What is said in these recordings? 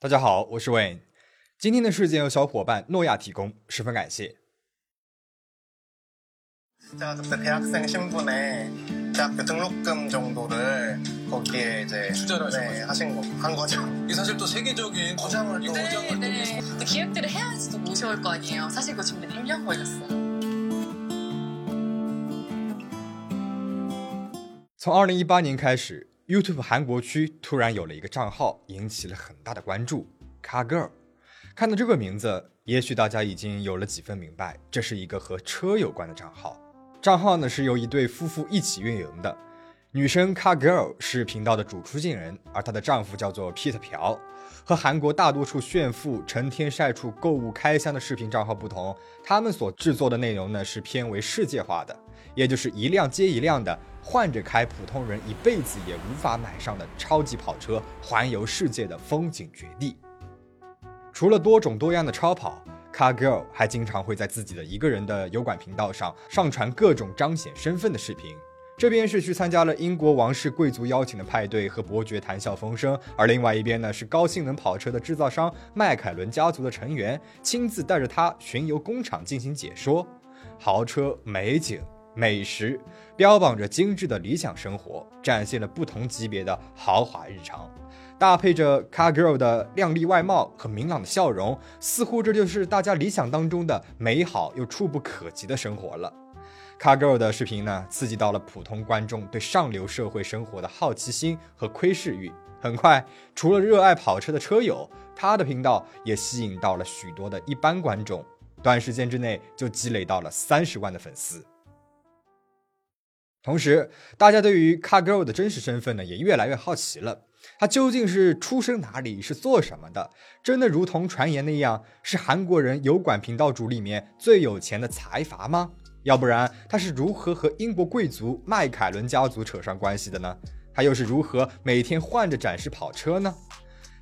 大家好，我是 Wayne。今天的事件由小伙伴诺亚提供，十分感谢。从二零一八年开始。，YouTube 韩国区突然有了一个账号，引起了很大的关注。Car Girl，看到这个名字，也许大家已经有了几分明白，这是一个和车有关的账号。账号呢是由一对夫妇一起运营的，女生 Car Girl 是频道的主出镜人，而她的丈夫叫做 Peter 朴。和韩国大多数炫富、成天晒出购物开箱的视频账号不同，他们所制作的内容呢是偏为世界化的，也就是一辆接一辆的换着开普通人一辈子也无法买上的超级跑车，环游世界的风景绝地。除了多种多样的超跑，Car Girl 还经常会在自己的一个人的油管频道上上传各种彰显身份的视频。这边是去参加了英国王室贵族邀请的派对和伯爵谈笑风生，而另外一边呢是高性能跑车的制造商迈凯伦家族的成员亲自带着他巡游工厂进行解说。豪车、美景、美食，标榜着精致的理想生活，展现了不同级别的豪华日常。搭配着 Car Girl 的靓丽外貌和明朗的笑容，似乎这就是大家理想当中的美好又触不可及的生活了。Car Girl 的视频呢，刺激到了普通观众对上流社会生活的好奇心和窥视欲。很快，除了热爱跑车的车友，他的频道也吸引到了许多的一般观众，短时间之内就积累到了三十万的粉丝。同时，大家对于 Car Girl 的真实身份呢，也越来越好奇了。他究竟是出生哪里，是做什么的？真的如同传言那样，是韩国人油管频道主里面最有钱的财阀吗？要不然他是如何和英国贵族迈凯伦家族扯上关系的呢？他又是如何每天换着展示跑车呢？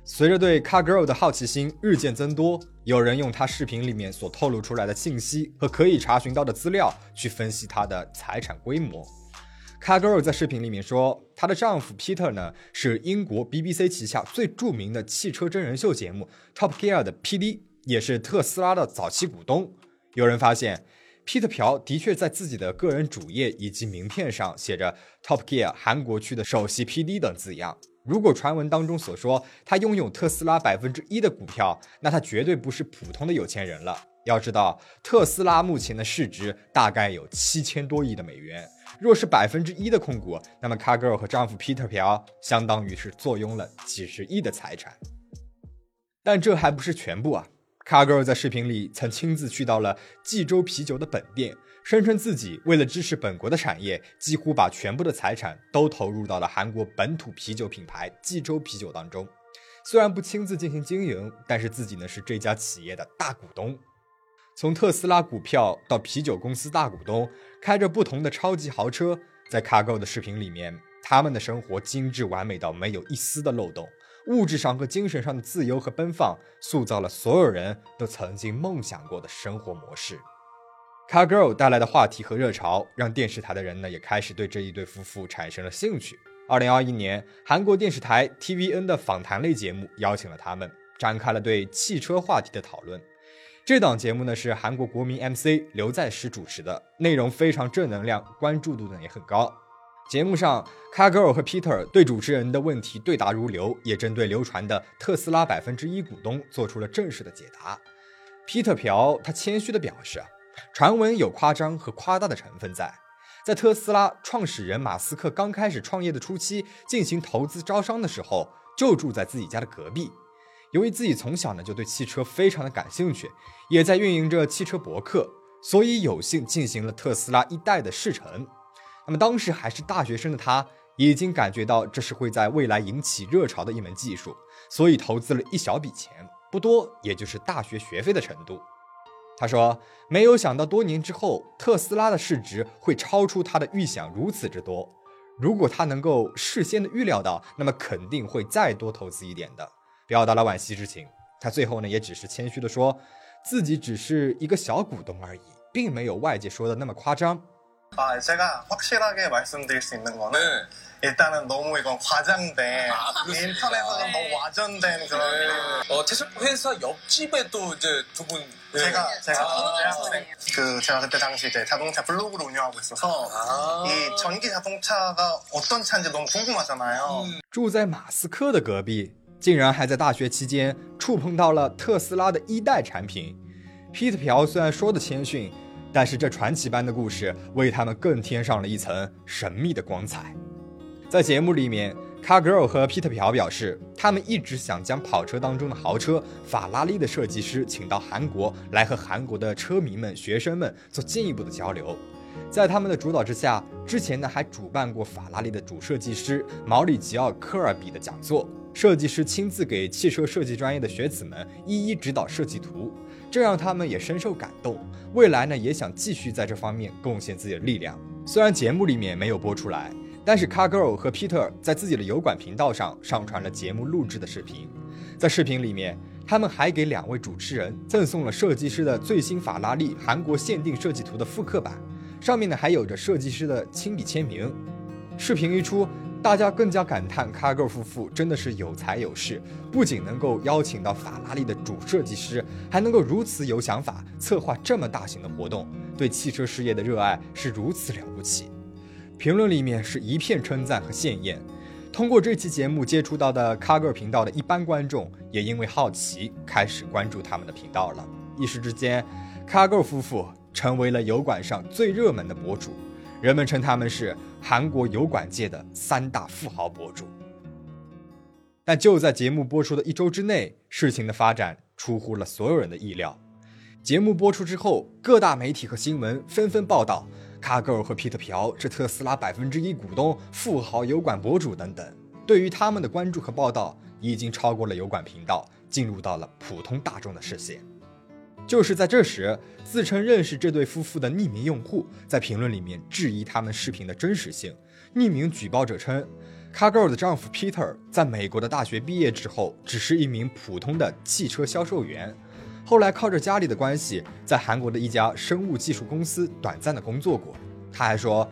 随着对 Car Girl 的好奇心日渐增多，有人用他视频里面所透露出来的信息和可以查询到的资料去分析他的财产规模。Car Girl 在视频里面说，她的丈夫 Peter 呢是英国 BBC 旗下最著名的汽车真人秀节目 Top Gear 的 PD，也是特斯拉的早期股东。有人发现，Peter 朴的确在自己的个人主页以及名片上写着 Top Gear 韩国区的首席 PD 等字样。如果传闻当中所说他拥有特斯拉百分之一的股票，那他绝对不是普通的有钱人了。要知道，特斯拉目前的市值大概有七千多亿的美元。若是百分之一的控股，那么 Car Girl 和丈夫 Peter 朴相当于是坐拥了几十亿的财产。但这还不是全部啊 Cargo 在视频里曾亲自去到了济州啤酒的本店，声称自己为了支持本国的产业，几乎把全部的财产都投入到了韩国本土啤酒品牌济州啤酒当中。虽然不亲自进行经营，但是自己呢是这家企业的大股东。从特斯拉股票到啤酒公司大股东，开着不同的超级豪车，在 Cargo 的视频里面，他们的生活精致完美到没有一丝的漏洞，物质上和精神上的自由和奔放，塑造了所有人都曾经梦想过的生活模式。Car Girl 带来的话题和热潮，让电视台的人呢也开始对这一对夫妇产生了兴趣。二零二一年，韩国电视台 TVN 的访谈类节目邀请了他们，展开了对汽车话题的讨论。这档节目呢是韩国国民 MC 刘在石主持的，内容非常正能量，关注度呢也很高。节目上，Car Girl 和 Peter 对主持人的问题对答如流，也针对流传的特斯拉百分之一股东做出了正式的解答。Peter 朴他谦虚的表示，传闻有夸张和夸大的成分在。在特斯拉创始人马斯克刚开始创业的初期，进行投资招商的时候，就住在自己家的隔壁。由于自己从小呢就对汽车非常的感兴趣，也在运营着汽车博客，所以有幸进行了特斯拉一代的试乘。那么当时还是大学生的他，已经感觉到这是会在未来引起热潮的一门技术，所以投资了一小笔钱，不多，也就是大学学费的程度。他说：“没有想到多年之后，特斯拉的市值会超出他的预想如此之多。如果他能够事先的预料到，那么肯定会再多投资一点的。”表达了惋惜之情。他最后呢，也只是谦虚的说，自己只是一个小股东而已，并没有外界说的那么夸张。 아, 제가 확실하게 말씀드릴 수 있는 거는 네. 일단은 너무 이건 과장된 아, 그렇습니까? 인터넷에서는 네. 너무 와전된 그런 네. 어, 태석 회사 옆집에 또 이제 두 분. 네. 제가 제가 아, 대학생 그 제가 그때 당시 이제 자동차 블로그를 운영하고 있어서 아. 이 전기 자동차가 어떤 차인지 너무 궁금하잖아요. 住在马斯克的隔壁，竟然还在大学期间触碰到了特斯拉的一代产品。Pete 朴虽然说的谦逊， 但是这传奇般的故事为他们更添上了一层神秘的光彩。在节目里面，Car Girl 和 Pete 朴表示，他们一直想将跑车当中的豪车法拉利的设计师请到韩国来和韩国的车迷们、学生们做进一步的交流。在他们的主导之下，之前呢还主办过法拉利的主设计师毛里吉奥·科尔比的讲座，设计师亲自给汽车设计专业的学子们一一指导设计图，这让他们也深受感动。未来呢也想继续在这方面贡献自己的力量。虽然节目里面没有播出来，但是 Car Girl 和 Peter 在自己的油管频道上上传了节目录制的视频，在视频里面。他们还给两位主持人赠送了设计师的最新法拉利韩国限定设计图的复刻版，上面呢还有着设计师的亲笔签名。视频一出，大家更加感叹 Cargo 夫妇真的是有才有势，不仅能够邀请到法拉利的主设计师，还能够如此有想法，策划这么大型的活动，对汽车事业的热爱是如此了不起。评论里面是一片称赞和羡艳。通过这期节目接触到的 Cargo 频道的一般观众，也因为好奇开始关注他们的频道了。一时之间，Cargo 夫妇成为了油管上最热门的博主，人们称他们是韩国油管界的三大富豪博主。但就在节目播出的一周之内，事情的发展出乎了所有人的意料。节目播出之后，各大媒体和新闻纷纷报道。卡格尔和皮特朴是特斯拉百分之一股东、富豪油管博主等等，对于他们的关注和报道已经超过了油管频道，进入到了普通大众的视线。就是在这时，自称认识这对夫妇的匿名用户在评论里面质疑他们视频的真实性。匿名举报者称，卡格尔的丈夫 Peter 在美国的大学毕业之后，只是一名普通的汽车销售员。后来靠着家里的关系，在韩国的一家生物技术公司短暂的工作过。他还说，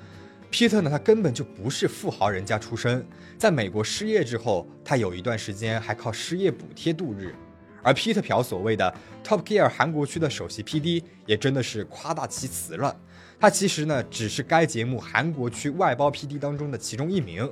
皮特呢，他根本就不是富豪人家出身，在美国失业之后，他有一段时间还靠失业补贴度日。而皮特朴所谓的 Top Gear 韩国区的首席 PD，也真的是夸大其词了。他其实呢，只是该节目韩国区外包 PD 当中的其中一名。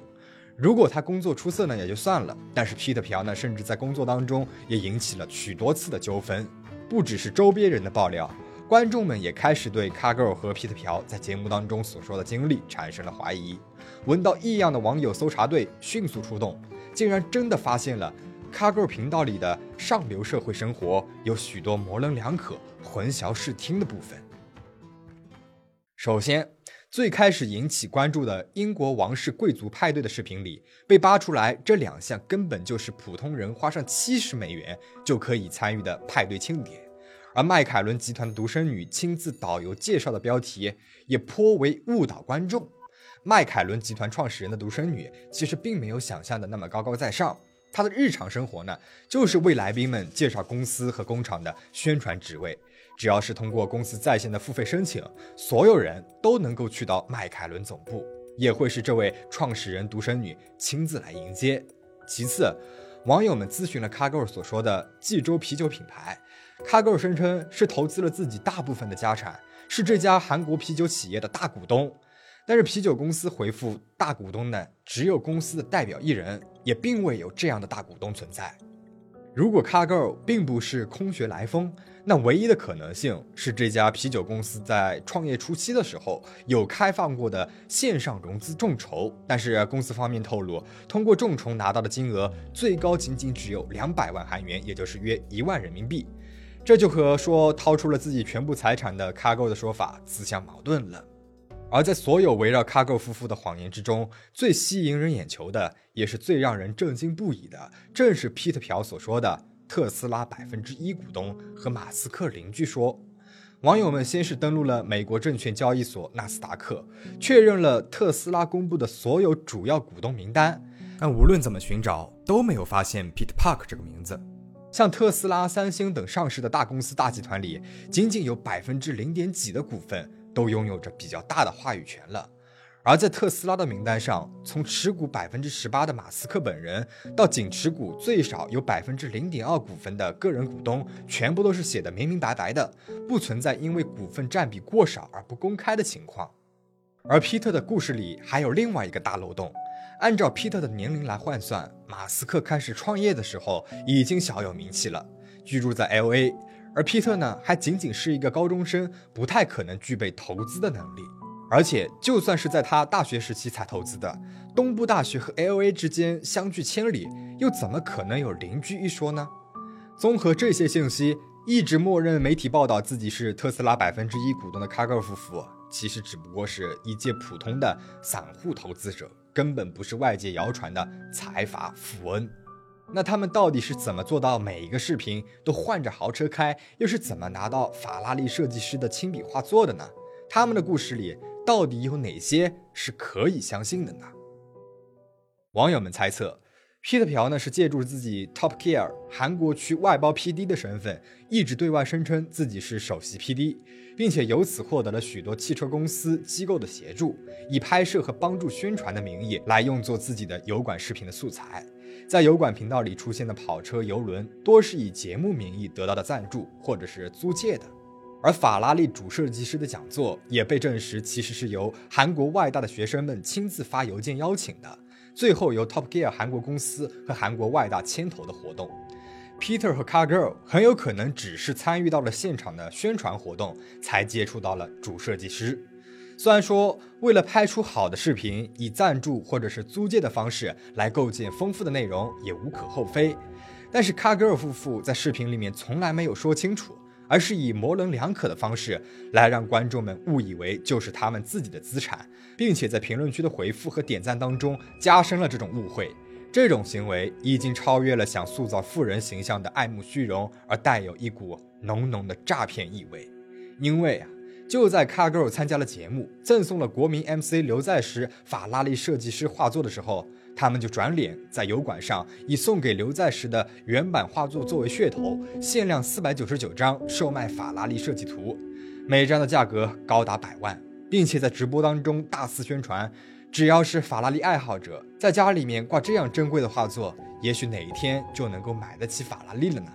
如果他工作出色呢，也就算了。但是皮特朴呢，甚至在工作当中也引起了许多次的纠纷。不只是周边人的爆料，观众们也开始对 Cargo 和 Peter 朴在节目当中所说的经历产生了怀疑。闻到异样的网友搜查队迅速出动，竟然真的发现了 Cargirl 频道里的上流社会生活有许多模棱两可、混淆视听的部分。首先，最开始引起关注的英国王室贵族派对的视频里，被扒出来这两项根本就是普通人花上七十美元就可以参与的派对庆典。而迈凯伦集团的独生女亲自导游介绍的标题也颇为误导观众。迈凯伦集团创始人的独生女其实并没有想象的那么高高在上，他的日常生活呢，就是为来宾们介绍公司和工厂的宣传职位。只要是通过公司在线的付费申请，所有人都能够去到迈凯伦总部，也会是这位创始人独生女亲自来迎接。其次，网友们咨询了 Cargo 所说的济州啤酒品牌，Cargo 声称是投资了自己大部分的家产，是这家韩国啤酒企业的大股东。但是啤酒公司回复，大股东呢只有公司的代表一人，也并未有这样的大股东存在。如果 Cargo 并不是空穴来风，那唯一的可能性是这家啤酒公司在创业初期的时候有开放过的线上融资众筹，但是公司方面透露，通过众筹拿到的金额最高仅仅只有两百万韩元，也就是约一万人民币，这就和说掏出了自己全部财产的 Cargo 的说法自相矛盾了。而在所有围绕卡够夫妇的谎言之中，最吸引人眼球的，也是最让人震惊不已的，正是 Pete 朴所说的。特斯拉百分之一股东和马斯克邻居说，网友们先是登录了美国证券交易所纳斯达克，确认了特斯拉公布的所有主要股东名单，但无论怎么寻找都没有发现 Pete Park 这个名字。像特斯拉、三星等上市的大公司大集团里，仅仅有百分之零点几的股份都拥有着比较大的话语权了。而在特斯拉的名单上，从持股百分之十八的马斯克本人，到仅持股最少有百分之零点二股份的个人股东，全部都是写的明明白白的，不存在因为股份占比过少而不公开的情况。而皮特的故事里还有另外一个大漏洞，按照皮特的年龄来换算，马斯克开始创业的时候已经小有名气了，居住在 L A，而皮特呢还仅仅是一个高中生，不太可能具备投资的能力。而且，就算是在他大学时期才投资的，东部大学和 L A 之间相距千里，又怎么可能有邻居一说呢？综合这些信息，一直默认媒体报道自己是特斯拉百分之一股东的卡格尔夫妇，其实只不过是一介普通的散户投资者，根本不是外界谣传的财阀富翁。那他们到底是怎么做到每一个视频都换着豪车开，又是怎么拿到法拉利设计师的亲笔画作的呢？他们的故事里。到底有哪些是可以相信的呢？网友们猜测，Peter 朴呢是借助自己 Top Gear 韩国区外包 PD 的身份，一直对外声称自己是首席 PD，并且由此获得了许多汽车公司机构的协助，以拍摄和帮助宣传的名义来用作自己的油管视频的素材。在油管频道里出现的跑车、游轮，多是以节目名义得到的赞助或者是租借的。而法拉利主设计师的讲座也被证实，其实是由韩国外大的学生们亲自发邮件邀请的，最后由 Top Gear 韩国公司和韩国外大牵头的活动。Peter 和 Car Girl 很有可能只是参与到了现场的宣传活动，才接触到了主设计师。虽然说为了拍出好的视频，以赞助或者是租借的方式来构建丰富的内容也无可厚非，但是卡格尔夫妇在视频里面从来没有说清楚。而是以模棱两可的方式来让观众们误以为就是他们自己的资产，并且在评论区的回复和点赞当中加深了这种误会。这种行为已经超越了想塑造富人形象的爱慕虚荣，而带有一股浓浓的诈骗意味。因为啊，就在 Car Girl 参加了节目，赠送了国民 MC 刘在石法拉利设计师画作的时候。他们就转脸在油管上以送给刘在石的原版画作作为噱头，限量四百九十九张售卖法拉利设计图，每张的价格高达百万，并且在直播当中大肆宣传，只要是法拉利爱好者，在家里面挂这样珍贵的画作，也许哪一天就能够买得起法拉利了呢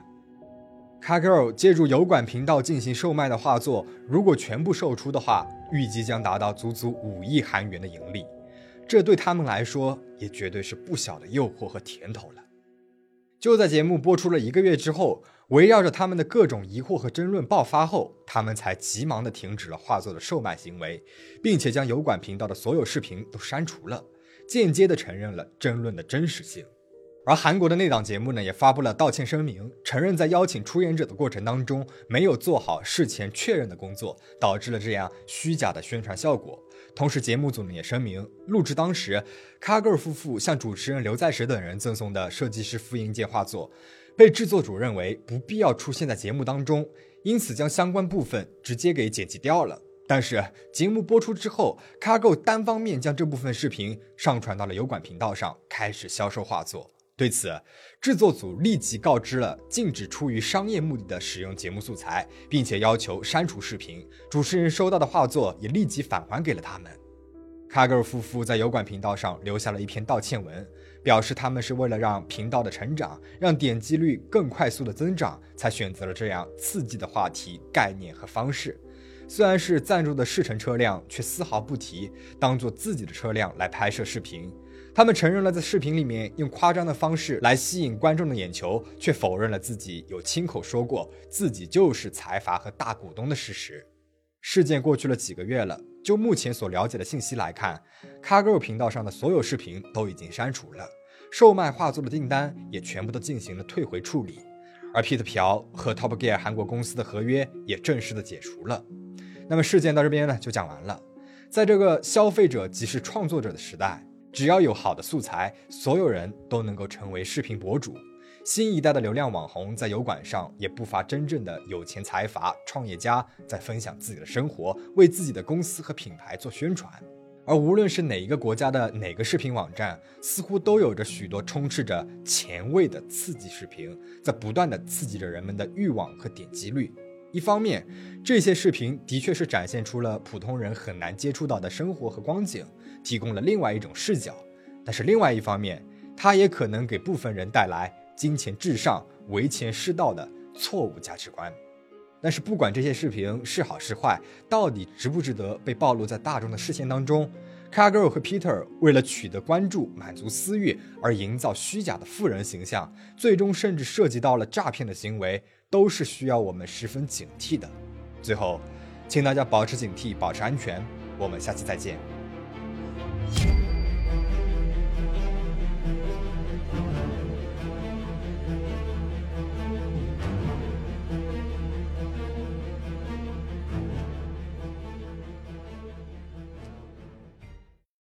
？Car Girl 借助油管频道进行售卖的画作，如果全部售出的话，预计将达到足足五亿韩元的盈利。这对他们来说也绝对是不小的诱惑和甜头了。就在节目播出了一个月之后，围绕着他们的各种疑惑和争论爆发后，他们才急忙的停止了画作的售卖行为，并且将油管频道的所有视频都删除了，间接的承认了争论的真实性。而韩国的那档节目呢，也发布了道歉声明，承认在邀请出演者的过程当中没有做好事前确认的工作，导致了这样虚假的宣传效果。同时，节目组呢也声明，录制当时，卡格尔夫妇向主持人刘在石等人赠送的设计师复印件画作，被制作组认为不必要出现在节目当中，因此将相关部分直接给剪辑掉了。但是节目播出之后，卡格单方面将这部分视频上传到了油管频道上，开始销售画作。对此，制作组立即告知了禁止出于商业目的的使用节目素材，并且要求删除视频。主持人收到的画作也立即返还给了他们。卡格尔夫妇在油管频道上留下了一篇道歉文，表示他们是为了让频道的成长，让点击率更快速的增长，才选择了这样刺激的话题、概念和方式。虽然是赞助的试乘车辆，却丝毫不提当做自己的车辆来拍摄视频。他们承认了在视频里面用夸张的方式来吸引观众的眼球，却否认了自己有亲口说过自己就是财阀和大股东的事实。事件过去了几个月了，就目前所了解的信息来看，Cargo 频道上的所有视频都已经删除了，售卖画作的订单也全部都进行了退回处理，而 Peter 朴和 Top Gear 韩国公司的合约也正式的解除了。那么事件到这边呢就讲完了。在这个消费者即是创作者的时代。只要有好的素材，所有人都能够成为视频博主。新一代的流量网红在油管上也不乏真正的有钱财阀、创业家在分享自己的生活，为自己的公司和品牌做宣传。而无论是哪一个国家的哪个视频网站，似乎都有着许多充斥着前卫的刺激视频，在不断的刺激着人们的欲望和点击率。一方面，这些视频的确是展现出了普通人很难接触到的生活和光景，提供了另外一种视角；但是另外一方面，它也可能给部分人带来金钱至上、唯钱是道的错误价值观。但是不管这些视频是好是坏，到底值不值得被暴露在大众的视线当中，Cargirl 和 Peter 为了取得关注、满足私欲而营造虚假的富人形象，最终甚至涉及到了诈骗的行为，都是需要我们十分警惕的。最后，请大家保持警惕，保持安全。我们下期再见。you.